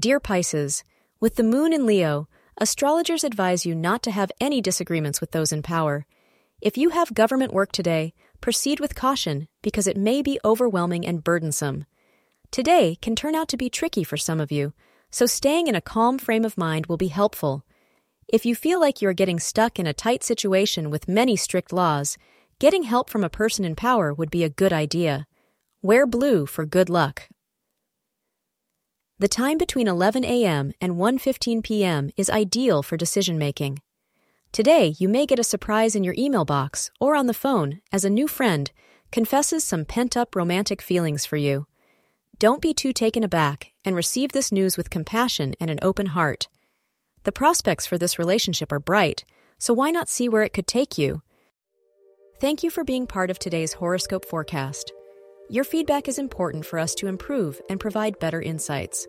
Dear Pisces, with the moon in Leo, astrologers advise you not to have any disagreements with those in power. If you have government work today, proceed with caution because it may be overwhelming and burdensome. Today can turn out to be tricky for some of you, so staying in a calm frame of mind will be helpful. If you feel like you're getting stuck in a tight situation with many strict laws, getting help from a person in power would be a good idea. Wear blue for good luck. The time between 11 a.m. and 1:15 p.m. is ideal for decision making. Today, you may get a surprise in your email box or on the phone as a new friend confesses some pent-up romantic feelings for you. Don't be too taken aback and receive this news with compassion and an open heart. The prospects for this relationship are bright, so why not see where it could take you? Thank you for being part of today's horoscope forecast. Your feedback is important for us to improve and provide better insights.